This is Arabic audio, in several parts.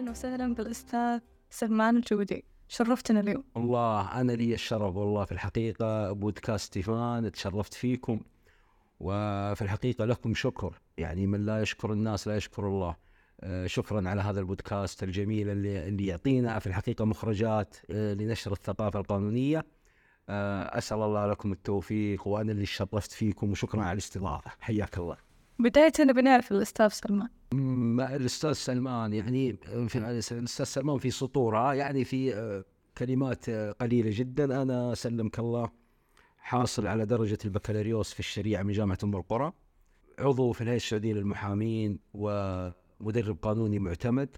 أهلا وسهلا بالأستاذ سلمان الجودي. شرفتنا اليوم. والله أنا لي الشرف والله في الحقيقة بودكاست ستيفان تشرفت فيكم وفي الحقيقة لكم شكر. يعني من لا يشكر الناس لا يشكر الله. آه، شكرا على هذا البودكاست الجميل اللي, اللي يعطينا في الحقيقة مخرجات آه، لنشر الثقافة القانونية. آه، أسأل الله لكم التوفيق وأنا اللي شرفت فيكم وشكرا على الاستضافة. حياك الله. بداية نبي نعرف الأستاذ سلمان. مع الأستاذ سلمان يعني في الأستاذ سلمان في سطورها يعني في آه، كلمات آه، قليلة جدا. أنا سلمك الله حاصل على درجة البكالوريوس في الشريعة من جامعة أم القرى. عضو في الهيئة السعودية للمحامين ومدرب قانوني معتمد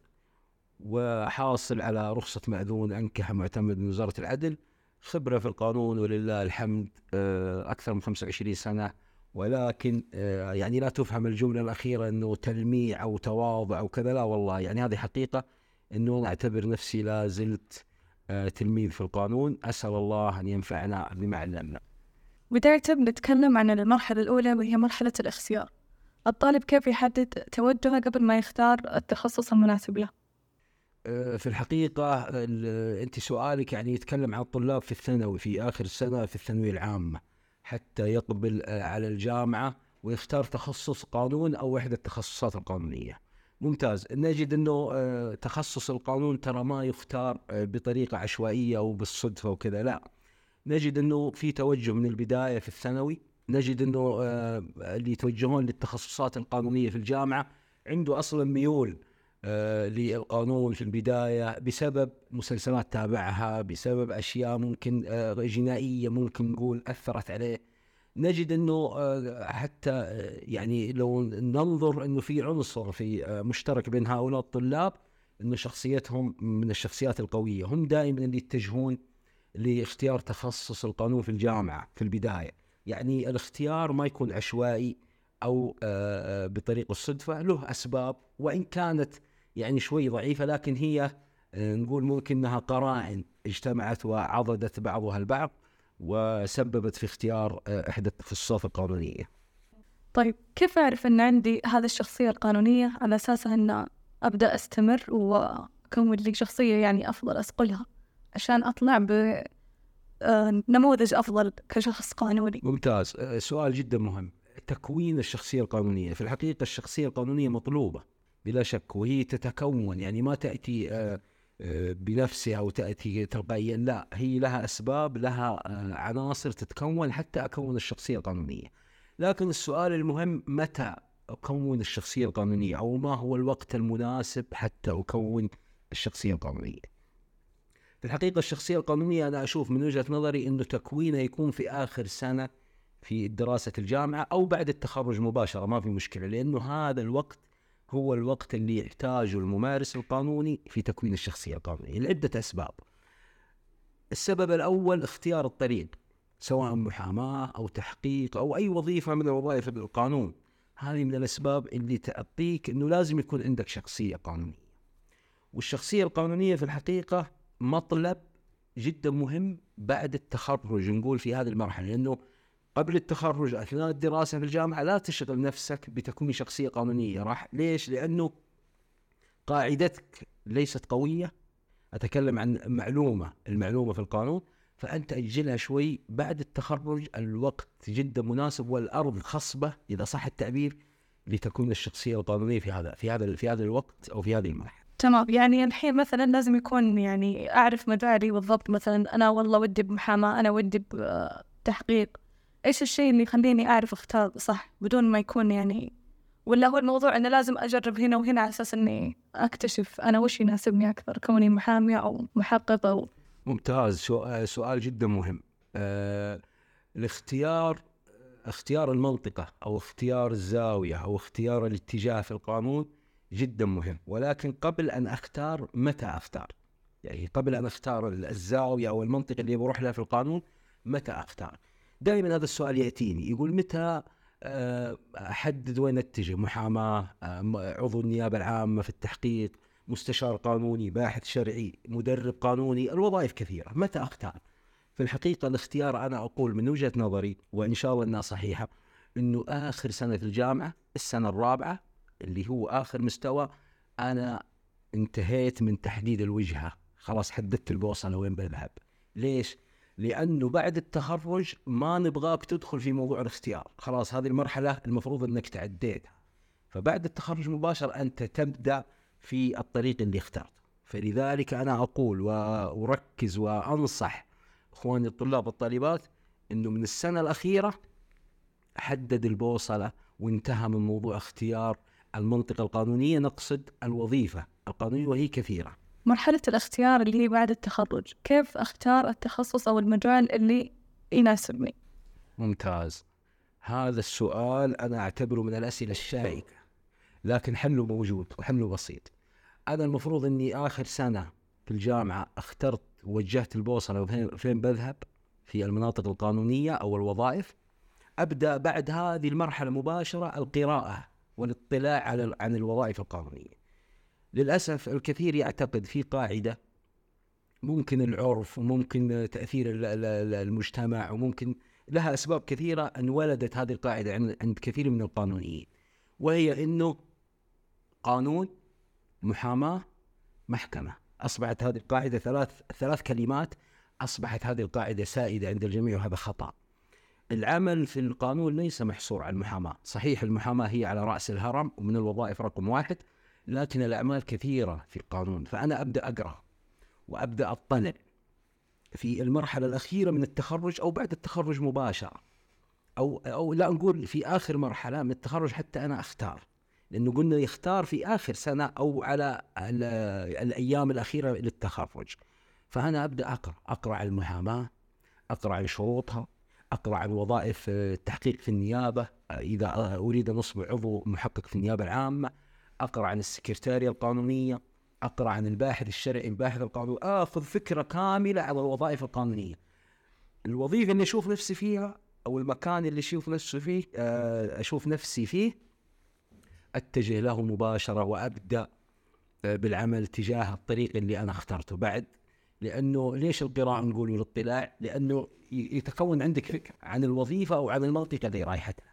وحاصل على رخصة مأذون انكحه معتمد من وزارة العدل. خبرة في القانون ولله الحمد آه، أكثر من 25 سنة ولكن آه، يعني لا تفهم الجملة الأخيرة أنه تلميع أو تواضع أو كذا لا والله. يعني هذه حقيقة أنه أعتبر نفسي لا زلت آه، تلميذ في القانون. أسأل الله أن ينفعنا بما علمنا. بداية بنتكلم عن المرحلة الأولى وهي مرحلة الاختيار. الطالب كيف يحدد توجهه قبل ما يختار التخصص المناسب له؟ آه، في الحقيقة أنت سؤالك يعني يتكلم عن الطلاب في الثانوي في آخر السنة في الثانوية العامة. حتى يقبل آه، على الجامعة ويختار تخصص قانون أو وحدة التخصصات القانونية. ممتاز. نجد أنه آه، تخصص القانون ترى ما يختار آه، بطريقة عشوائية أو بالصدفة وكذا لا. نجد أنه في توجه من البداية في الثانوي. نجد أنه اللي يتوجهون للتخصصات القانونية في الجامعة عنده أصلا ميول للقانون في البداية بسبب مسلسلات تابعها بسبب أشياء ممكن آه، جنائية ممكن نقول أثرت عليه. نجد أنه آه، حتى يعني لو ننظر أنه في عنصر في مشترك بين هؤلاء الطلاب أنه شخصيتهم من الشخصيات القوية. هم دائما اللي يتجهون لاختيار تخصص القانون في الجامعة في البداية. يعني الاختيار ما يكون عشوائي أو بطريق الصدفة له أسباب. وإن كانت يعني شوي ضعيفة لكن هي آه، نقول ممكن إنها قرائن اجتمعت وعضدت بعضها البعض وسببت في اختيار آه، إحدى التخصصات القانونية. طيب كيف أعرف إن عندي هذه الشخصية القانونية على اساسها إن أبدأ أستمر وأكون لي شخصية يعني أفضل أسقلها عشان أطلع ب آه، نموذج أفضل كشخص قانوني. ممتاز سؤال جدا مهم. تكوين الشخصية القانونية، في الحقيقة الشخصية القانونية مطلوبة بلا شك وهي تتكون. يعني ما تأتي آه، آه، بنفسها أو تأتي تلقائيا لا هي لها أسباب لها آه، عناصر تتكون حتى أكون الشخصية القانونية لكن السؤال المهم متى أكون الشخصية القانونية؟ أو ما هو الوقت المناسب حتى أكون الشخصية القانونية؟ في الحقيقة الشخصية القانونية أنا أشوف من وجهة نظري أنه تكوينها يكون في آخر سنة في دراسة الجامعة أو بعد التخرج مباشرة ما في مشكلة لأنه هذا الوقت هو الوقت اللي يحتاجه الممارس القانوني في تكوين الشخصية القانونية لعدة أسباب. السبب الأول اختيار الطريق سواء محاماة أو تحقيق أو أي وظيفة من الوظائف بالقانون. هذه من الأسباب اللي تعطيك أنه لازم يكون عندك شخصية قانونية. والشخصية القانونية في الحقيقة مطلب جدا مهم بعد التخرج نقول في هذه المرحلة لأنه قبل التخرج أثناء الدراسة في الجامعة لا تشغل نفسك بتكوين شخصية قانونية. راح ليش؟ لأنه قاعدتك ليست قوية. أتكلم عن معلومة المعلومة في القانون. فأنت أجلها شوي. بعد التخرج الوقت جدا مناسب والأرض خصبة إذا صح التعبير لتكون الشخصية القانونية في هذا في هذا في هذا الوقت أو في هذه المرحلة. تمام. يعني الحين مثلا لازم يكون يعني أعرف مداري بالضبط. مثلا أنا والله ودي بمحاماة أنا ودي بتحقيق إيش الشيء اللي يخليني أعرف أختار صح بدون ما يكون يعني؟ ولا هو الموضوع أنه لازم أجرب هنا وهنا على أساس إني أكتشف أنا وش يناسبني أكثر كوني محامية أو محقق أو ممتاز. سؤال جدا مهم. آه الاختيار اختيار المنطقة أو اختيار الزاوية أو اختيار الاتجاه في القانون جدا مهم. ولكن قبل أن أختار متى أختار؟ يعني قبل أن أختار الزاوية أو المنطقة اللي بروح لها في القانون متى أختار؟ دائما هذا السؤال يأتيني. يقول متى آه، أحدد وين أتجه؟ محاماة آه، عضو النيابة العامة في التحقيق مستشار قانوني باحث شرعي مدرب قانوني الوظائف كثيرة. متى أختار؟ في الحقيقة الاختيار أنا أقول من وجهة نظري وإن شاء الله أنها صحيحة إنه آخر سنة في الجامعة السنة الرابعة اللي هو آخر مستوى أنا انتهيت من تحديد الوجهة. خلاص حددت البوصلة وين بذهب. ليش؟ لأنه بعد التخرج ما نبغاك تدخل في موضوع الاختيار. خلاص هذه المرحلة المفروض أنك تعديتها فبعد التخرج مباشرة أنت تبدأ في الطريق اللي اخترته فلذلك أنا أقول وأركز وأنصح إخواني الطلاب والطالبات أنه من السنة الأخيرة حدد البوصلة وانتهى من موضوع اختيار المنطقة القانونية. نقصد الوظيفة القانونية وهي كثيرة. مرحلة الاختيار اللي هي بعد التخرج. كيف أختار التخصص أو المجال اللي يناسبني؟ ممتاز. هذا السؤال أنا أعتبره من الأسئلة الشائكة لكن حله موجود وحله بسيط. أنا المفروض أني آخر سنة في الجامعة اخترت وجهت البوصلة فين بذهب في المناطق القانونية أو الوظائف. أبدأ بعد هذه المرحلة مباشرة القراءة والاطلاع على عن الوظائف القانونية. للأسف الكثير يعتقد في قاعدة ممكن العرف وممكن تأثير المجتمع وممكن لها أسباب كثيرة أن ولدت هذه القاعدة عند كثير من القانونيين وهي أنه قانون محاماة محكمة. أصبحت هذه القاعدة ثلاث ثلاث كلمات أصبحت هذه القاعدة سائدة عند الجميع وهذا خطأ. العمل في القانون ليس محصور على المحاماة صحيح المحاماة هي على رأس الهرم ومن الوظائف رقم واحد لكن الأعمال كثيرة في القانون فأنا أبدأ أقرأ وأبدأ أطلع في المرحلة الأخيرة من التخرج أو بعد التخرج مباشرة. أو أو لا نقول في آخر مرحلة من التخرج حتى أنا أختار لأنه قلنا يختار في آخر سنة أو على الأيام الأخيرة للتخرج. فأنا أبدأ أقرأ أقرأ عن المحاماة أقرأ عن شروطها أقرأ عن وظائف التحقيق في النيابة إذا أريد أن أصبح عضو محقق في النيابة العامة. أقرأ عن السكرتارية القانونية أقرأ عن الباحث الشرعي الباحث القانوني آخذ فكرة كاملة عن الوظائف القانونية الوظيفة اللي أشوف نفسي فيها أو المكان اللي أشوف نفسي فيه آه، أشوف نفسي فيه أتجه له مباشرة وأبدأ آه، بالعمل تجاه الطريق اللي أنا اخترته بعد لأنه ليش القراءة نقول والاطلاع؟ لأنه يتكون عندك فكرة عن الوظيفة أو عن المنطقة اللي رايحتها.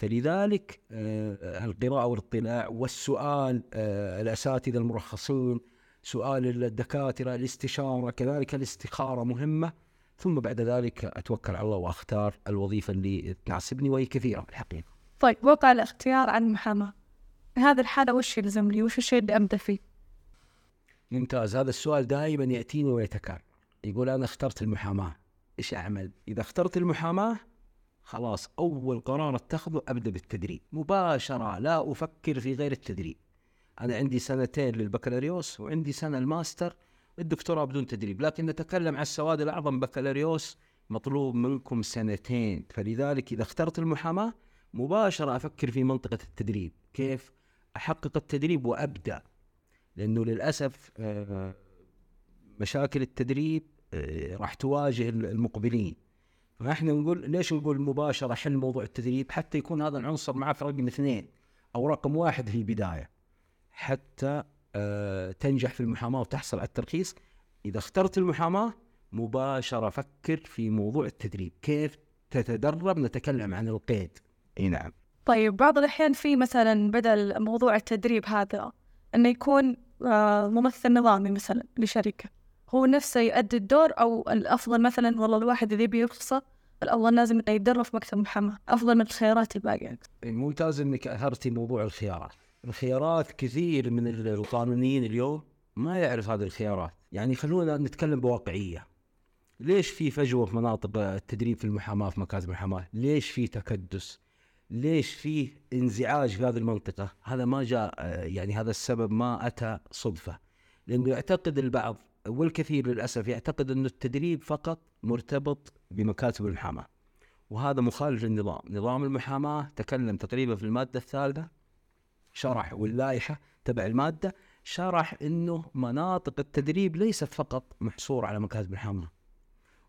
فلذلك آه، القراءة والاطلاع والسؤال آه، الأساتذة المرخصين سؤال الدكاترة الاستشارة كذلك الاستخارة مهمة. ثم بعد ذلك أتوكل على الله وأختار الوظيفة اللي تناسبني وهي كثيرة في الحقيقة. طيب وقع الاختيار عن المحاماة هذا الحالة وش يلزم لي؟ وش الشيء اللي أبدأ فيه؟ ممتاز. هذا السؤال دائما يأتيني ويتكرر. يقول أنا اخترت المحاماة. إيش أعمل؟ إذا اخترت المحاماة خلاص أول قرار أتخذه أبدأ بالتدريب. مباشرة لا أفكر في غير التدريب. أنا عندي سنتين للبكالوريوس وعندي سنة الماستر الدكتوراه بدون تدريب. لكن نتكلم عن السواد الأعظم بكالوريوس مطلوب منكم سنتين. فلذلك إذا اخترت المحاماة مباشرة أفكر في منطقة التدريب. كيف أحقق التدريب وأبدأ؟ لأنه للأسف آه، مشاكل التدريب آه، راح تواجه المقبلين. فاحنا نقول ليش نقول مباشرة حل موضوع التدريب حتى يكون هذا العنصر في رقم اثنين أو رقم واحد في البداية حتى آه تنجح في المحاماة وتحصل على الترخيص. إذا اخترت المحاماة مباشرة فكر في موضوع التدريب كيف تتدرب؟ نتكلم عن القيد. إي نعم. طيب بعض الأحيان في مثلا بدل موضوع التدريب هذا إنه يكون آه ممثل نظامي مثلا لشركة. هو نفسه يؤدي الدور أو الأفضل مثلا والله الواحد إذا يبي يرخصه الأفضل لازم إنه يتدرب في مكتب محاماة أفضل من الخيارات الباقية. إيه، ممتاز إنك أثرتي موضوع الخيارات. الخيارات كثير من القانونيين اليوم ما يعرف هذه الخيارات. يعني خلونا نتكلم بواقعية. ليش في فجوة في مناطق التدريب في المحاماة في مكاتب المحاماة؟ ليش في تكدس؟ ليش في انزعاج في هذه المنطقة؟ هذا ما جاء يعني هذا السبب ما أتى صدفة. لأنه يعتقد البعض والكثير للأسف يعتقد أن التدريب فقط مرتبط بمكاتب المحاماة. وهذا مخالف للنظام. نظام المحاماة تكلم تقريبا في المادة الثالثة شرح واللائحة تبع المادة شرح أنه مناطق التدريب ليست فقط محصورة على مكاتب المحاماة.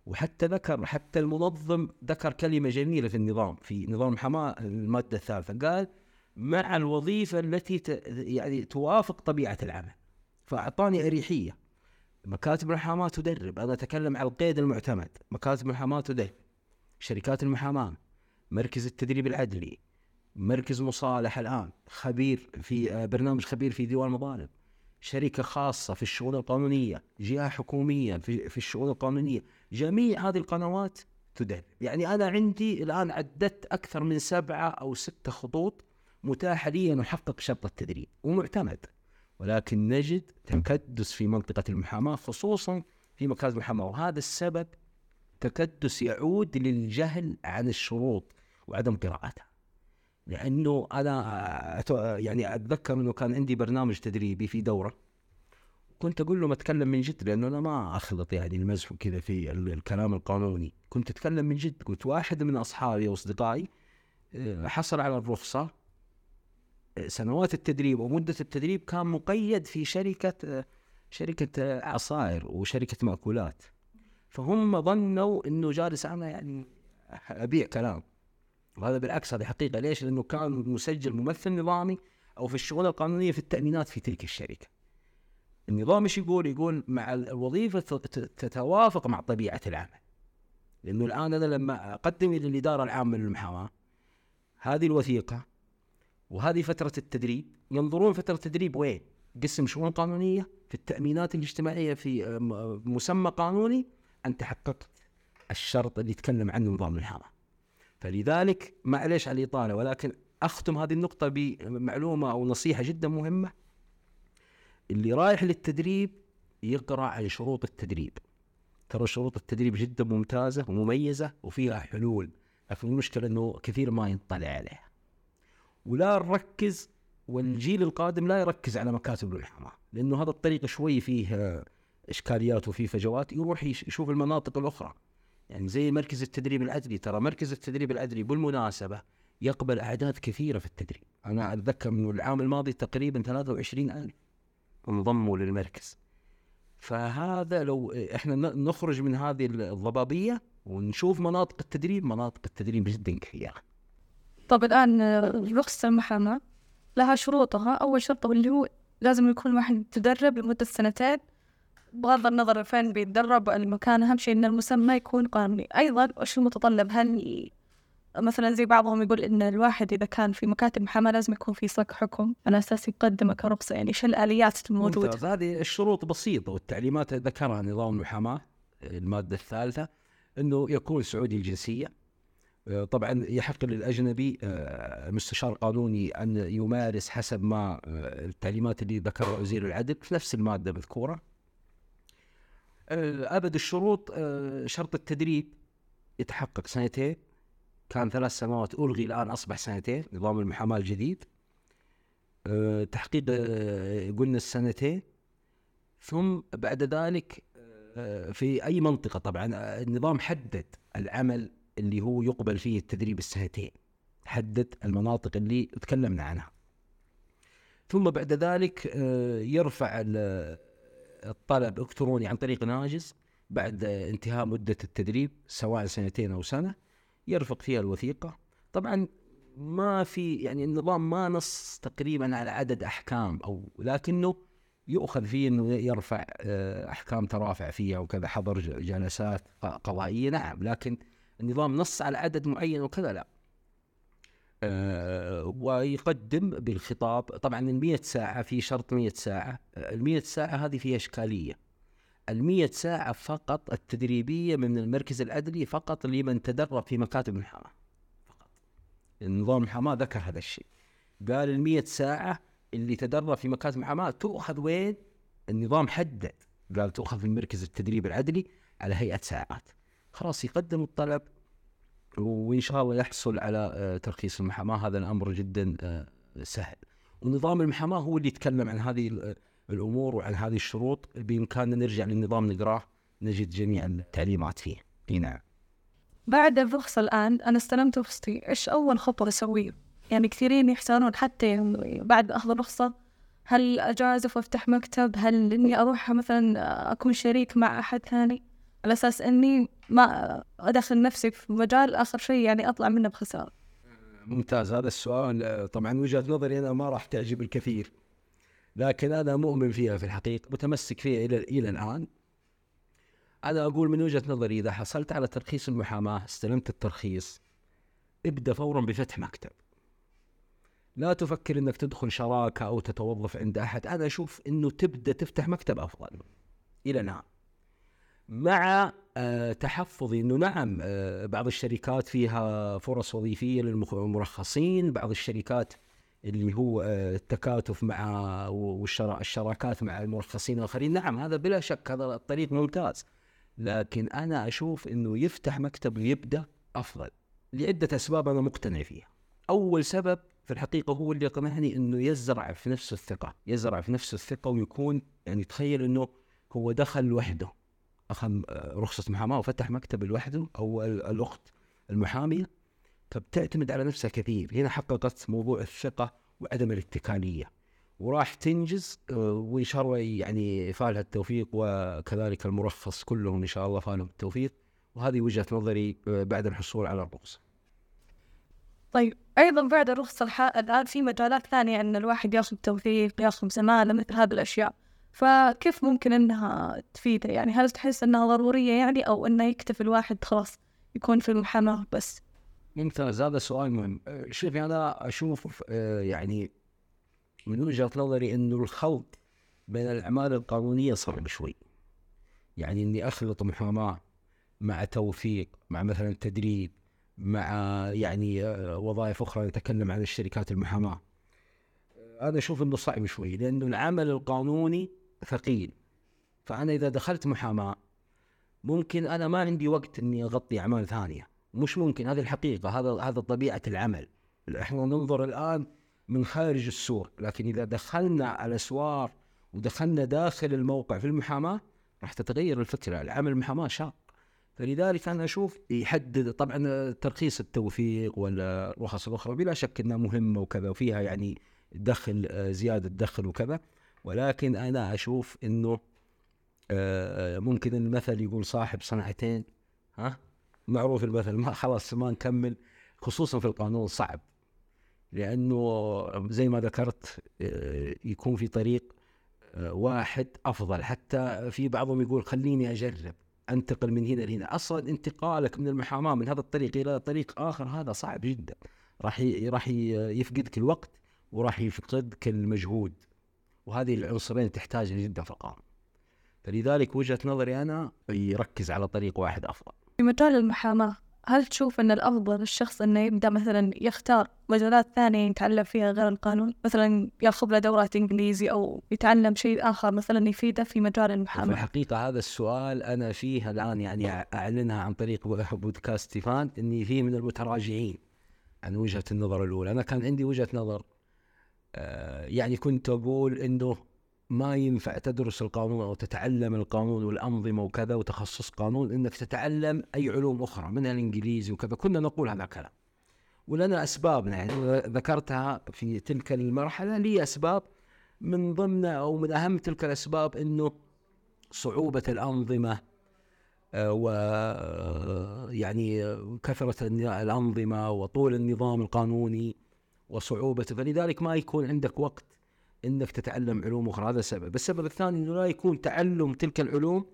وحتى ذكر حتى المنظم ذكر كلمة جميلة في النظام في نظام المحاماة المادة الثالثة. قال مع الوظيفة التي يعني توافق طبيعة العمل. فأعطاني أريحية. مكاتب المحاماة تدرب. أنا أتكلم عن القيد المعتمد. مكاتب المحاماة تدرب. شركات المحاماة. مركز التدريب العدلي. مركز مصالح الآن. خبير في آه، برنامج خبير في ديوان المظالم. شركة خاصة في الشؤون القانونية. جهة حكومية في, في الشؤون القانونية. جميع هذه القنوات تدرب. يعني أنا عندي الآن عددت أكثر من سبعة أو ستة خطوط متاحة لي أن أحقق شرط التدريب. ومعتمد. ولكن نجد تكدس في منطقة المحاماة خصوصا في مكاتب المحاماة. وهذا السبب تكدس يعود للجهل عن الشروط وعدم قراءتها. لأنه أنا يعني أتذكر إنه كان عندي برنامج تدريبي في دورة. كنت أقول لهم أتكلم من جد لأنه أنا ما أخلط يعني المزح وكذا في الكلام القانوني. كنت أتكلم من جد قلت واحد من أصحابي وأصدقائي آه، حصل على الرخصة. آه، سنوات التدريب ومدة التدريب كان مقيد في شركة شركة عصائر وشركة مأكولات فهم ظنوا إنه جالس أنا يعني أبيع كلام وهذا بالعكس هذه حقيقة ليش؟ لأنه كان مسجل ممثل نظامي أو في الشؤون القانونية في التأمينات في تلك الشركة. النظام إيش يقول؟ يقول مع الوظيفة تتوافق مع طبيعة العمل. لأنه الآن أنا لما أقدم إلى الإدارة العامة للمحاماة هذه الوثيقة وهذه فترة التدريب. ينظرون فترة التدريب وين؟ قسم شؤون قانونية في التأمينات الاجتماعية في مسمى قانوني انت حققت الشرط اللي يتكلم عنه نظام المحاماه. فلذلك معليش على الإطالة ولكن أختم هذه النقطة بمعلومة أو نصيحة جدا مهمة. اللي رايح للتدريب يقرأ عن شروط التدريب. ترى شروط التدريب جدا ممتازة ومميزة وفيها حلول. لكن المشكلة إنه كثير ما ينطلع عليها. ولا نركز والجيل القادم لا يركز على مكاتب المحاماه لأنه هذا الطريق شوي فيه إشكاليات وفيه فجوات يروح يشوف المناطق الأخرى. يعني زي مركز التدريب العدلي ترى مركز التدريب العدلي بالمناسبة يقبل أعداد كثيرة في التدريب. أنا أتذكر من العام الماضي تقريبا 23 ألف انضموا للمركز. فهذا لو إحنا نخرج من هذه الضبابية ونشوف مناطق التدريب مناطق التدريب جدا كثيرة طب الآن رخصة المحاماة لها شروطها. أول شرط اللي هو لازم يكون واحد تدرب لمدة سنتين. بغض النظر فين بيتدرب المكان. أهم شيء إن المسمى يكون قانوني. أيضا وش المتطلب؟ هل مثلا زي بعضهم يقول إن الواحد إذا كان في مكاتب محاماة لازم يكون في صك حكم. على أساس يقدمه كرخصة يعني شو الآليات الموجودة هذه الشروط بسيطة والتعليمات ذكرها نظام المحاماة المادة الثالثة أنه يكون سعودي الجنسية. طبعا يحق للأجنبي آه، مستشار قانوني أن يمارس حسب ما آه، التعليمات اللي ذكرها وزير العدل في نفس المادة مذكورة. آه، أبد الشروط آه، شرط التدريب يتحقق سنتين. كان ثلاث سنوات ألغي الآن أصبح سنتين نظام المحاماة الجديد. آه، تحقيق قلنا السنتين. ثم بعد ذلك في أي منطقة طبعا النظام حدد العمل اللي هو يقبل فيه التدريب السنتين حدد المناطق اللي تكلمنا عنها. ثم بعد ذلك يرفع الطلب الكتروني عن طريق ناجز. بعد انتهاء مدة التدريب سواء سنتين أو سنة يرفق فيها الوثيقة. طبعا ما في يعني النظام ما نص تقريبا على عدد أحكام أو لكنه يؤخذ فيه إنه يرفع آه، أحكام ترافع فيها وكذا حضر جلسات قضائية. نعم لكن النظام نص على عدد معين وكذا لا. آه، ويقدم بالخطاب طبعا ال ساعة في شرط 100 ساعة. ال ساعة هذه فيها إشكالية. ال ساعة فقط التدريبية من المركز العدلي فقط لمن تدرب في مكاتب المحاماة فقط. النظام المحاماة ذكر هذا الشيء. قال ال ساعة اللي تدرب في مكاتب المحاماة تؤخذ وين؟ النظام حدد. قال تؤخذ في مركز التدريب العدلي على هيئة ساعات. خلاص يقدم الطلب وإن شاء الله يحصل على آه، ترخيص المحاماة. هذا الأمر جدا آه، سهل. ونظام المحاماة هو اللي يتكلم عن هذه آه، الأمور وعن هذه الشروط. بإمكاننا نرجع للنظام نقراه نجد جميع التعليمات فيه. إي نعم. بعد الرخصة الآن أنا استلمت رخصتي إيش أول خطوة أسويه؟ يعني كثيرين يحتارون حتى بعد أخذ الرخصة. هل أجازف وأفتح مكتب؟ هل إني أروح مثلا أكون شريك مع أحد ثاني؟ على أساس إني ما أدخل نفسي في مجال آخر شيء يعني أطلع منه بخسارة. ممتاز. هذا السؤال طبعا وجهة نظري أنا ما راح تعجب الكثير لكن أنا مؤمن فيها في الحقيقة متمسك فيها إلى إلى الآن. أنا أقول من وجهة نظري إذا حصلت على ترخيص المحاماة استلمت الترخيص ابدأ فورا بفتح مكتب. لا تفكر إنك تدخل شراكة أو تتوظف عند أحد. أنا أشوف إنه تبدأ تفتح مكتب أفضل. إلى نعم مع آه، تحفظي إنه نعم آه، بعض الشركات فيها فرص وظيفية للمرخصين بعض الشركات اللي هو آه، التكاتف مع والشراكات مع المرخصين الآخرين. نعم هذا بلا شك هذا الطريق ممتاز. لكن أنا أشوف إنه يفتح مكتب ويبدأ أفضل لعدة أسباب أنا مقتنع فيها. أول سبب في الحقيقة هو اللي يقنعني إنه يزرع في نفسه الثقة يزرع في نفسه الثقة ويكون يعني تخيل إنه هو دخل لوحده أخذ رخصة محاماة وفتح مكتب لوحده أو الأخت المحامية فبتعتمد على نفسها كثير. هنا حققت موضوع الثقة وعدم الاتكالية. وراح تنجز آه، وإن شاء الله يعني فالها التوفيق وكذلك المرخص كلهم إن شاء الله فالهم التوفيق. وهذه وجهة نظري آه، بعد الحصول على الرخصة. طيب أيضا بعد الرخصة الآن في مجالات ثانية إن الواحد ياخذ توثيق ياخذ زمالة مثل هذه الأشياء. فكيف ممكن إنها تفيده؟ يعني هل تحس إنها ضرورية يعني أو إنه يكتفي الواحد خلاص يكون في المحاماه بس؟ ممتاز هذا سؤال مهم. أه، شوفي أنا أشوف أه، يعني من وجهة نظري إنه الخلط بين الأعمال القانونية صعب شوي. يعني إني أخلط محاماة مع توثيق مع مثلا تدريب مع يعني أه، وظائف أخرى نتكلم عن الشركات المحاماة. أنا أشوف إنه صعب شوي لأنه العمل القانوني ثقيل. فأنا إذا دخلت محاماة ممكن أنا ما عندي وقت إني أغطي أعمال ثانية. مش ممكن هذه الحقيقة هذا هذا طبيعة العمل. إحنا ننظر الآن من خارج السور لكن إذا دخلنا الأسوار ودخلنا داخل الموقع في المحاماة راح تتغير الفكرة. العمل المحاماة شاق. فلذلك أنا أشوف يحدد طبعا ترخيص التوثيق والرخص الأخرى بلا شك إنها مهمة وكذا وفيها يعني دخل زيادة دخل وكذا. ولكن أنا أشوف إنه آه، ممكن المثل يقول صاحب صنعتين ها؟ معروف المثل ما خلاص ما نكمل خصوصا في القانون صعب لأنه زي ما ذكرت آه، يكون في طريق آه، واحد أفضل. حتى في بعضهم يقول خليني أجرب أنتقل من هنا لهنا. أصلا انتقالك من المحاماة من هذا الطريق إلى طريق آخر هذا صعب جدا. راح راح يفقدك الوقت وراح يفقدك المجهود. وهذه العنصرين تحتاج جدا في القانون فلذلك وجهة نظري أنا يركز على طريق واحد أفضل. في مجال المحاماة هل تشوف أن الأفضل للشخص أنه يبدأ مثلا يختار مجالات ثانية يتعلم فيها غير القانون؟ مثلا ياخذ له دورات إنجليزي أو يتعلم شيء آخر مثلا يفيده في مجال المحاماة؟ في الحقيقة هذا السؤال أنا فيه الآن يعني أعلنها عن طريق بودكاست ستيفان أني فيه من المتراجعين عن وجهة النظر الأولى. أنا كان عندي وجهة نظر يعني كنت أقول أنه ما ينفع تدرس القانون أو تتعلم القانون والأنظمة وكذا وتخصص قانون أنك تتعلم أي علوم أخرى منها الإنجليزي وكذا. كنا نقول هذا الكلام. ولنا أسبابنا يعني ذكرتها في تلك المرحلة لي أسباب من ضمن أو من أهم تلك الأسباب أنه صعوبة الأنظمة آه، و يعني كثرة الأنظمة وطول النظام القانوني وصعوبته فلذلك ما يكون عندك وقت إنك تتعلم علوم أخرى. هذا السبب السبب الثاني إنه لا يكون تعلم تلك العلوم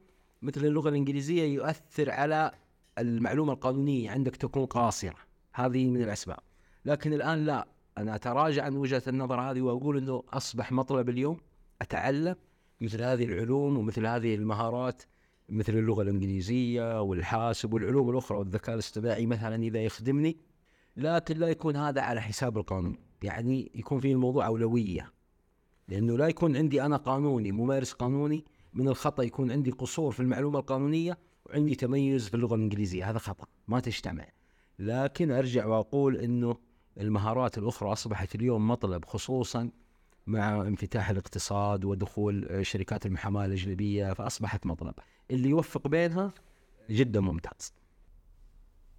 مثل اللغة الإنجليزية يؤثر على المعلومة القانونية عندك تكون قاصرة. هذه من الأسباب. لكن الآن لا. أنا أتراجع عن وجهة النظر هذه وأقول إنه أصبح مطلب اليوم أتعلم مثل هذه العلوم ومثل هذه المهارات مثل اللغة الإنجليزية والحاسب والعلوم الأخرى والذكاء الاصطناعي مثلا إذا يخدمني. لكن لا يكون هذا على حساب القانون. يعني يكون في الموضوع أولوية. لأنه لا يكون عندي أنا قانوني ممارس قانوني من الخطأ يكون عندي قصور في المعلومة القانونية وعندي تميز في اللغة الإنجليزية. هذا خطأ ما تجتمع. لكن أرجع وأقول أنه المهارات الأخرى أصبحت اليوم مطلب خصوصا مع انفتاح الاقتصاد ودخول شركات المحاماة الأجنبية فأصبحت مطلب. اللي يوفق بينها جدا ممتاز.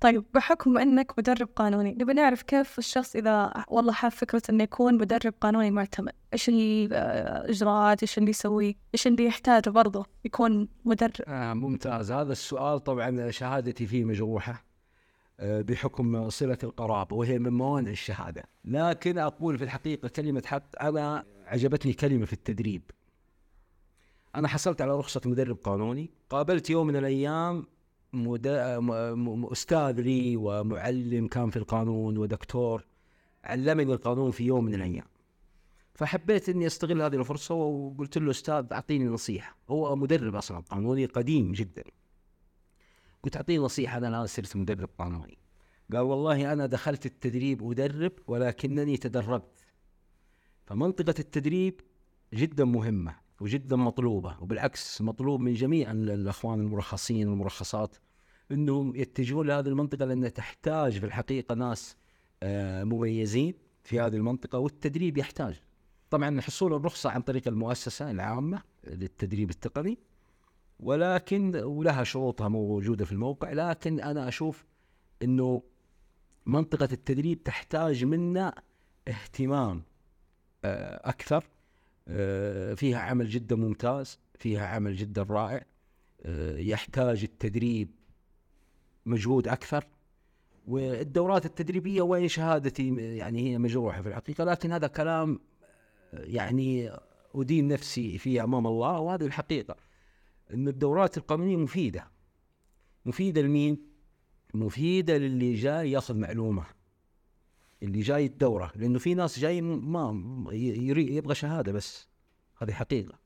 طيب بحكم إنك مدرب قانوني نبي نعرف كيف الشخص إذا والله حاب فكرة إنه يكون مدرب قانوني معتمد؟ إيش الاجراءات إيش اللي يسويه إيش اللي يحتاجه برضه يكون مدرب؟ آه ممتاز. هذا السؤال طبعا شهادتي فيه مجروحة آه بحكم صلة القرابة وهي من موانع الشهادة. لكن أقول في الحقيقة كلمة حق أنا عجبتني كلمة في التدريب. أنا حصلت على رخصة مدرب قانوني قابلت يوم من الأيام مد... أستاذ لي ومعلم كان في القانون ودكتور علمني القانون في يوم من الأيام. فحبيت إني أستغل هذه الفرصة وقلت له أستاذ أعطيني نصيحة. هو مدرب أصلا قانوني قديم جدا. قلت أعطيني نصيحة أنا الآن صرت مدرب قانوني. قال والله أنا دخلت التدريب أدرب ولكنني تدربت. فمنطقة التدريب جدا مهمة. وجدا مطلوبة وبالعكس مطلوب من جميع الأخوان المرخصين والمرخصات إنهم يتجهون لهذه المنطقة لانها تحتاج في الحقيقة ناس آه، مميزين في هذه المنطقة والتدريب يحتاج. طبعا حصول الرخصة عن طريق المؤسسة العامة للتدريب التقني ولكن ولها شروطها موجودة في الموقع لكن أنا أشوف إنه منطقة التدريب تحتاج منا اهتمام آه، أكثر. فيها عمل جدا ممتاز فيها عمل جدا رائع يحتاج التدريب مجهود أكثر والدورات التدريبية وين شهادتي يعني هي مجروحة في الحقيقة لكن هذا كلام يعني أدين نفسي فيه أمام الله وهذه الحقيقة إن الدورات القانونية مفيدة مفيدة لمين؟ مفيدة للي جاي يأخذ معلومة اللي جاي الدورة لأنه في ناس جاي ما يبغى شهادة بس. هذه حقيقة.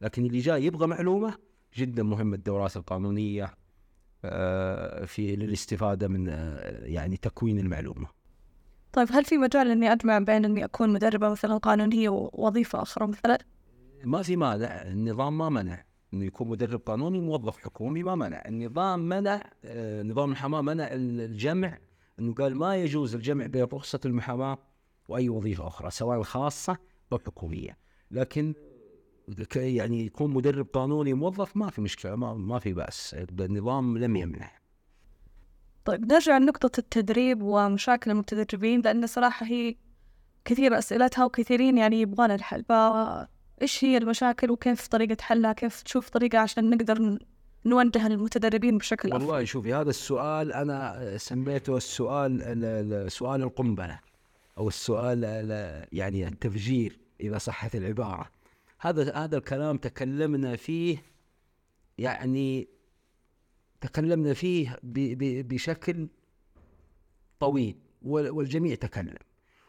لكن اللي جاي يبغى معلومة جدا مهم الدورات القانونية آه، في للاستفادة من آه، يعني تكوين المعلومة. طيب هل في مجال إني أجمع بين إني أكون مدربة مثلا قانونية ووظيفة أخرى مثلا؟ ما في مانع، النظام ما منع. إنه يكون مدرب قانوني موظف حكومي ما منع، النظام منع آه، نظام المحاماه منع الجمع إنه قال ما يجوز الجمع بين رخصة المحاماة وأي وظيفة أخرى سواء خاصه أو حكوميه، لكن يعني يكون مدرب قانوني موظف ما في مشكلة ما, ما في بأس. النظام لم يمنع. طيب نرجع لنقطة التدريب ومشاكل المتدربين لأن صراحة هي كثير أسئلتها وكثيرين يعني يبغون الحل فإيش هي المشاكل وكيف طريقة حلها كيف تشوف طريقة عشان نقدر نوجه المتدربين بشكل أفضل. والله شوفي هذا السؤال أنا سميته السؤال سؤال القنبلة أو السؤال يعني التفجير إذا صحت العبارة. هذا هذا الكلام تكلمنا فيه يعني تكلمنا فيه بشكل طويل والجميع تكلم.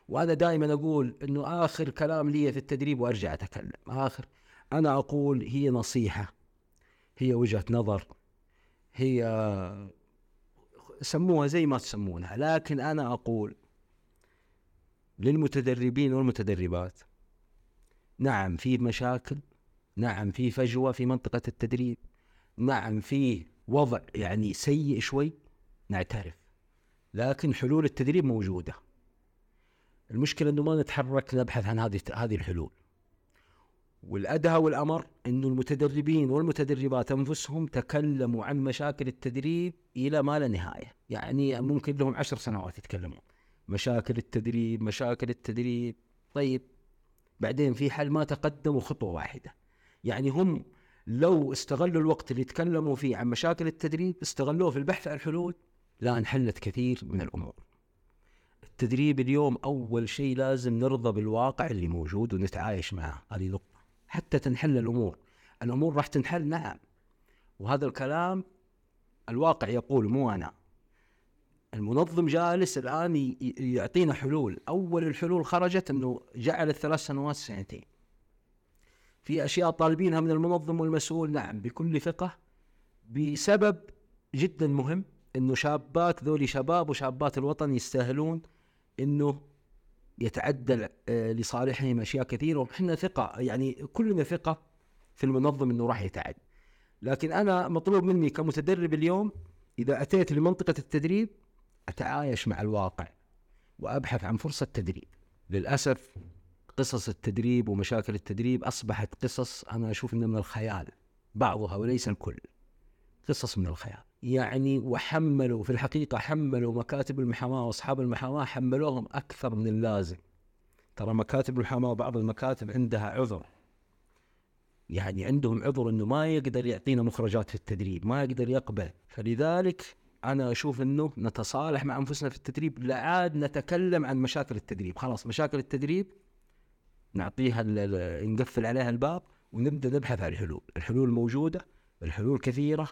وأنا دائما أقول إنه آخر كلام لي في التدريب وأرجع أتكلم. آخر أنا أقول هي نصيحة. هي وجهة نظر. هي سموها زي ما تسمونها لكن أنا أقول للمتدربين والمتدربات نعم في مشاكل نعم في فجوة في منطقة التدريب نعم في وضع يعني سيء شوي نعترف لكن حلول التدريب موجودة. المشكلة إنه ما نتحرك نبحث عن هذه هذه الحلول. والأدهى والأمر إنه المتدربين والمتدربات أنفسهم تكلموا عن مشاكل التدريب إلى ما لا نهاية، يعني ممكن لهم عشر سنوات يتكلمون. مشاكل التدريب مشاكل التدريب. طيب بعدين في حل ما تقدموا خطوة واحدة. يعني هم لو استغلوا الوقت اللي تكلموا فيه عن مشاكل التدريب استغلوه في البحث عن حلول لا انحلت كثير من الأمور. التدريب اليوم أول شيء لازم نرضى بالواقع اللي موجود ونتعايش معه. هذه نقطة. حتى تنحل الأمور. الأمور راح تنحل نعم. وهذا الكلام الواقع يقول مو أنا. المنظم جالس الآن يعطينا حلول. أول الحلول خرجت أنه جعل الثلاث سنوات سنتين. في أشياء طالبينها من المنظم والمسؤول نعم بكل ثقة بسبب جدا مهم أنه شابات ذولي شباب وشابات الوطن يستاهلون أنه يتعدل آه، لصالحهم أشياء كثيرة وحنا ثقة. يعني كلنا ثقة في المنظم إنه راح يتعد. لكن أنا مطلوب مني كمتدرب اليوم إذا أتيت لمنطقة التدريب أتعايش مع الواقع وأبحث عن فرصة تدريب. للأسف قصص التدريب ومشاكل التدريب أصبحت قصص أنا أشوف أنها من الخيال بعضها وليس الكل. قصص من الخيال. يعني وحملوا في الحقيقة حملوا مكاتب المحاماة وأصحاب المحاماة حملوهم أكثر من اللازم. ترى مكاتب المحاماة وبعض المكاتب عندها عذر. يعني عندهم عذر إنه ما يقدر يعطينا مخرجات في التدريب ما يقدر يقبل. فلذلك أنا أشوف إنه نتصالح مع أنفسنا في التدريب لا عاد نتكلم عن مشاكل التدريب. خلاص مشاكل التدريب نعطيها نقفل عليها الباب ونبدأ نبحث عن الحلول. الحلول موجودة الحلول كثيرة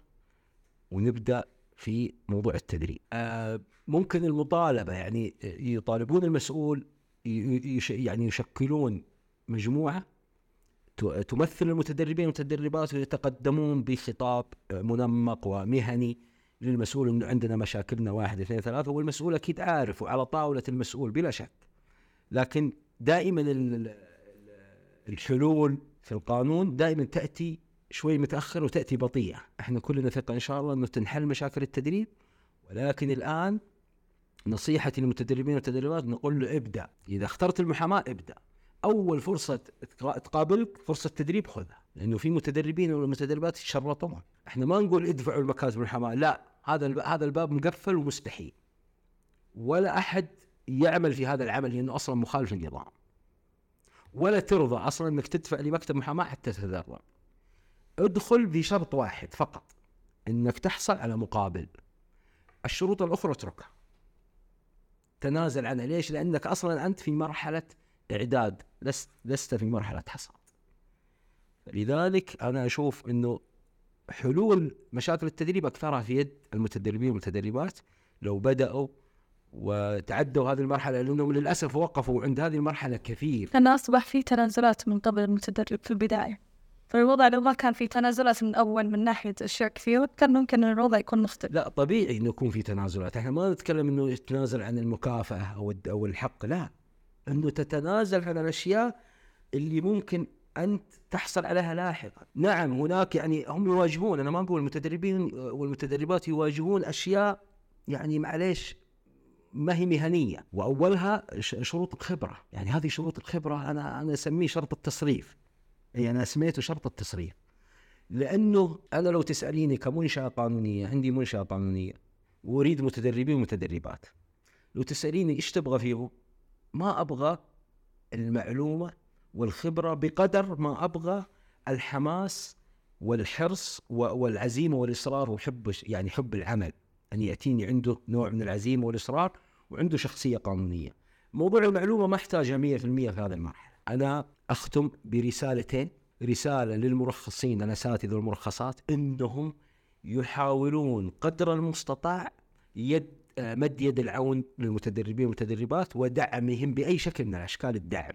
ونبدأ في موضوع التدريب. آه ممكن المطالبة يعني يطالبون المسؤول يعني يشكلون مجموعة تمثل المتدربين والمتدربات ويتقدمون بخطاب منمق ومهني للمسؤول إنه عندنا مشاكلنا واحد اثنين ثلاثة والمسؤول أكيد عارف وعلى طاولة المسؤول بلا شك. لكن دائما ال- ال- الحلول في القانون دائما تأتي شوي متأخر وتأتي بطيئة، إحنا كلنا ثقة إن شاء الله إنه تنحل مشاكل التدريب ولكن الآن نصيحتي للمتدربين والمتدربات نقول له ابدأ، إذا اخترت المحاماة ابدأ. أول فرصة تقا- تقابلك فرصة تدريب خذها، لأنه في متدربين والمتدربات يتشرطون، إحنا ما نقول ادفعوا المكاتب المحاماه، لا هذا هذا الباب مقفل ومستحيل. ولا أحد يعمل في هذا العمل لأنه أصلا مخالف للنظام. ولا ترضى أصلا إنك تدفع لمكتب محاماة حتى تتدرب. ادخل بشرط واحد فقط انك تحصل على مقابل. الشروط الأخرى اتركها. تنازل عنها ليش؟ لأنك أصلا أنت في مرحلة إعداد لست لست في مرحلة حصاد. لذلك أنا أشوف إنه حلول مشاكل التدريب أكثرها في يد المتدربين والمتدربات لو بدأوا وتعدوا هذه المرحلة لأنهم للأسف وقفوا عند هذه المرحلة كثير لأن أصبح في تنازلات من قبل المتدرب في البداية فالوضع لو ما كان في تنازلات من أول من ناحية أشياء كثيرة كان ممكن الوضع يكون مختلف. لا طبيعي إنه يكون في تنازلات، إحنا ما نتكلم إنه يتنازل عن المكافأة أو أو الحق، لا. إنه تتنازل عن الأشياء اللي ممكن أنت تحصل عليها لاحقا، نعم هناك يعني هم يواجهون أنا ما أقول المتدربين والمتدربات يواجهون أشياء يعني معليش ما هي مهنية. وأولها شروط الخبرة، يعني هذه شروط الخبرة أنا أنا أسميه شرط التصريف. أي أنا سميته شرط التصريف. لأنه أنا لو تسأليني كمنشأة قانونية عندي منشأة قانونية وأريد متدربين ومتدربات. لو تسأليني إيش تبغى فيهم ما أبغى المعلومة والخبرة بقدر ما أبغى الحماس والحرص والعزيمة والإصرار وحب يعني حب العمل. أن يأتيني عنده نوع من العزيمة والإصرار وعنده شخصية قانونية. موضوع المعلومة ما احتاجها 100% في هذه المرحلة. أنا أختم برسالتين رسالة للمرخصين الاساتذه والمرخصات إنهم يحاولون قدر المستطاع يد مد يد العون للمتدربين والمتدربات ودعمهم بأي شكل من اشكال الدعم.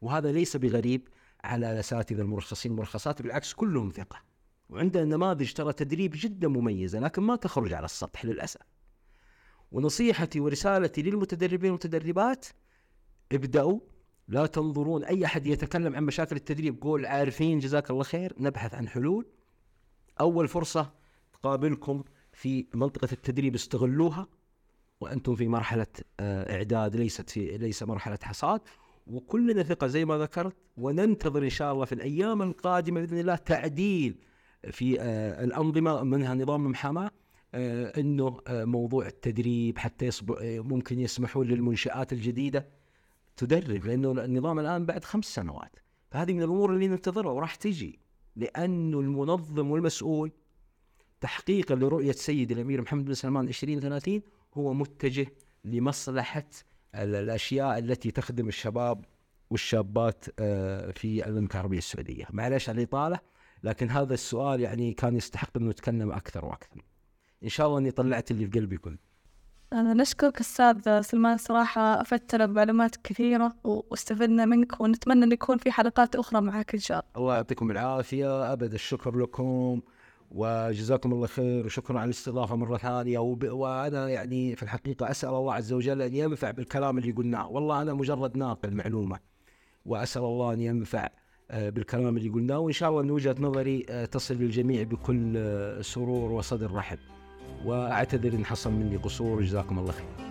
وهذا ليس بغريب على الاساتذه المرخصين والمرخصات بالعكس كلهم ثقة. وعندنا نماذج ترى تدريب جدا مميزة لكن ما تخرج على السطح للأسف. ونصيحتي ورسالتي للمتدربين والمتدربات ابدأوا لا تنظرون أي أحد يتكلم عن مشاكل التدريب قول عارفين جزاك الله خير نبحث عن حلول. أول فرصة تقابلكم في منطقة التدريب استغلوها وأنتم في مرحلة آه، إعداد ليست في ليس مرحلة حصاد. وكلنا ثقة زي ما ذكرت وننتظر إن شاء الله في الأيام القادمة بإذن الله تعديل في آه، الأنظمة منها نظام المحاماه آه، إنه موضوع التدريب حتى ممكن يسمحون للمنشآت الجديدة. تدرب لأنه النظام الآن بعد خمس سنوات فهذه من الأمور اللي ننتظرها وراح تجي لأنه المنظم والمسؤول تحقيقا لرؤية سيدي الأمير محمد بن سلمان 2030 هو متجه لمصلحة ال- الأشياء التي تخدم الشباب والشابات آه، في المملكه العربيه السعودية، معلش على الإطالة لكن هذا السؤال يعني كان يستحق أنه نتكلم أكثر وأكثر. إن شاء الله أني طلعت اللي في قلبي كله. أنا نشكرك أستاذ سلمان. صراحة أفدتنا بمعلومات كثيرة واستفدنا منك ونتمنى أن يكون في حلقات أخرى معك إن شاء الله. الله يعطيكم العافية. أبد الشكر لكم وجزاكم الله خير وشكرا على الاستضافة مرة ثانية. وب... وأنا يعني في الحقيقة أسأل الله عز وجل أن ينفع بالكلام اللي قلناه، والله أنا مجرد ناقل معلومة وأسأل الله أن ينفع آه، بالكلام اللي قلناه. وإن شاء الله ان وجهة نظري آه، تصل للجميع بكل آه، سرور وصدر رحب. وأعتذر إن حصل مني قصور جزاكم الله خير.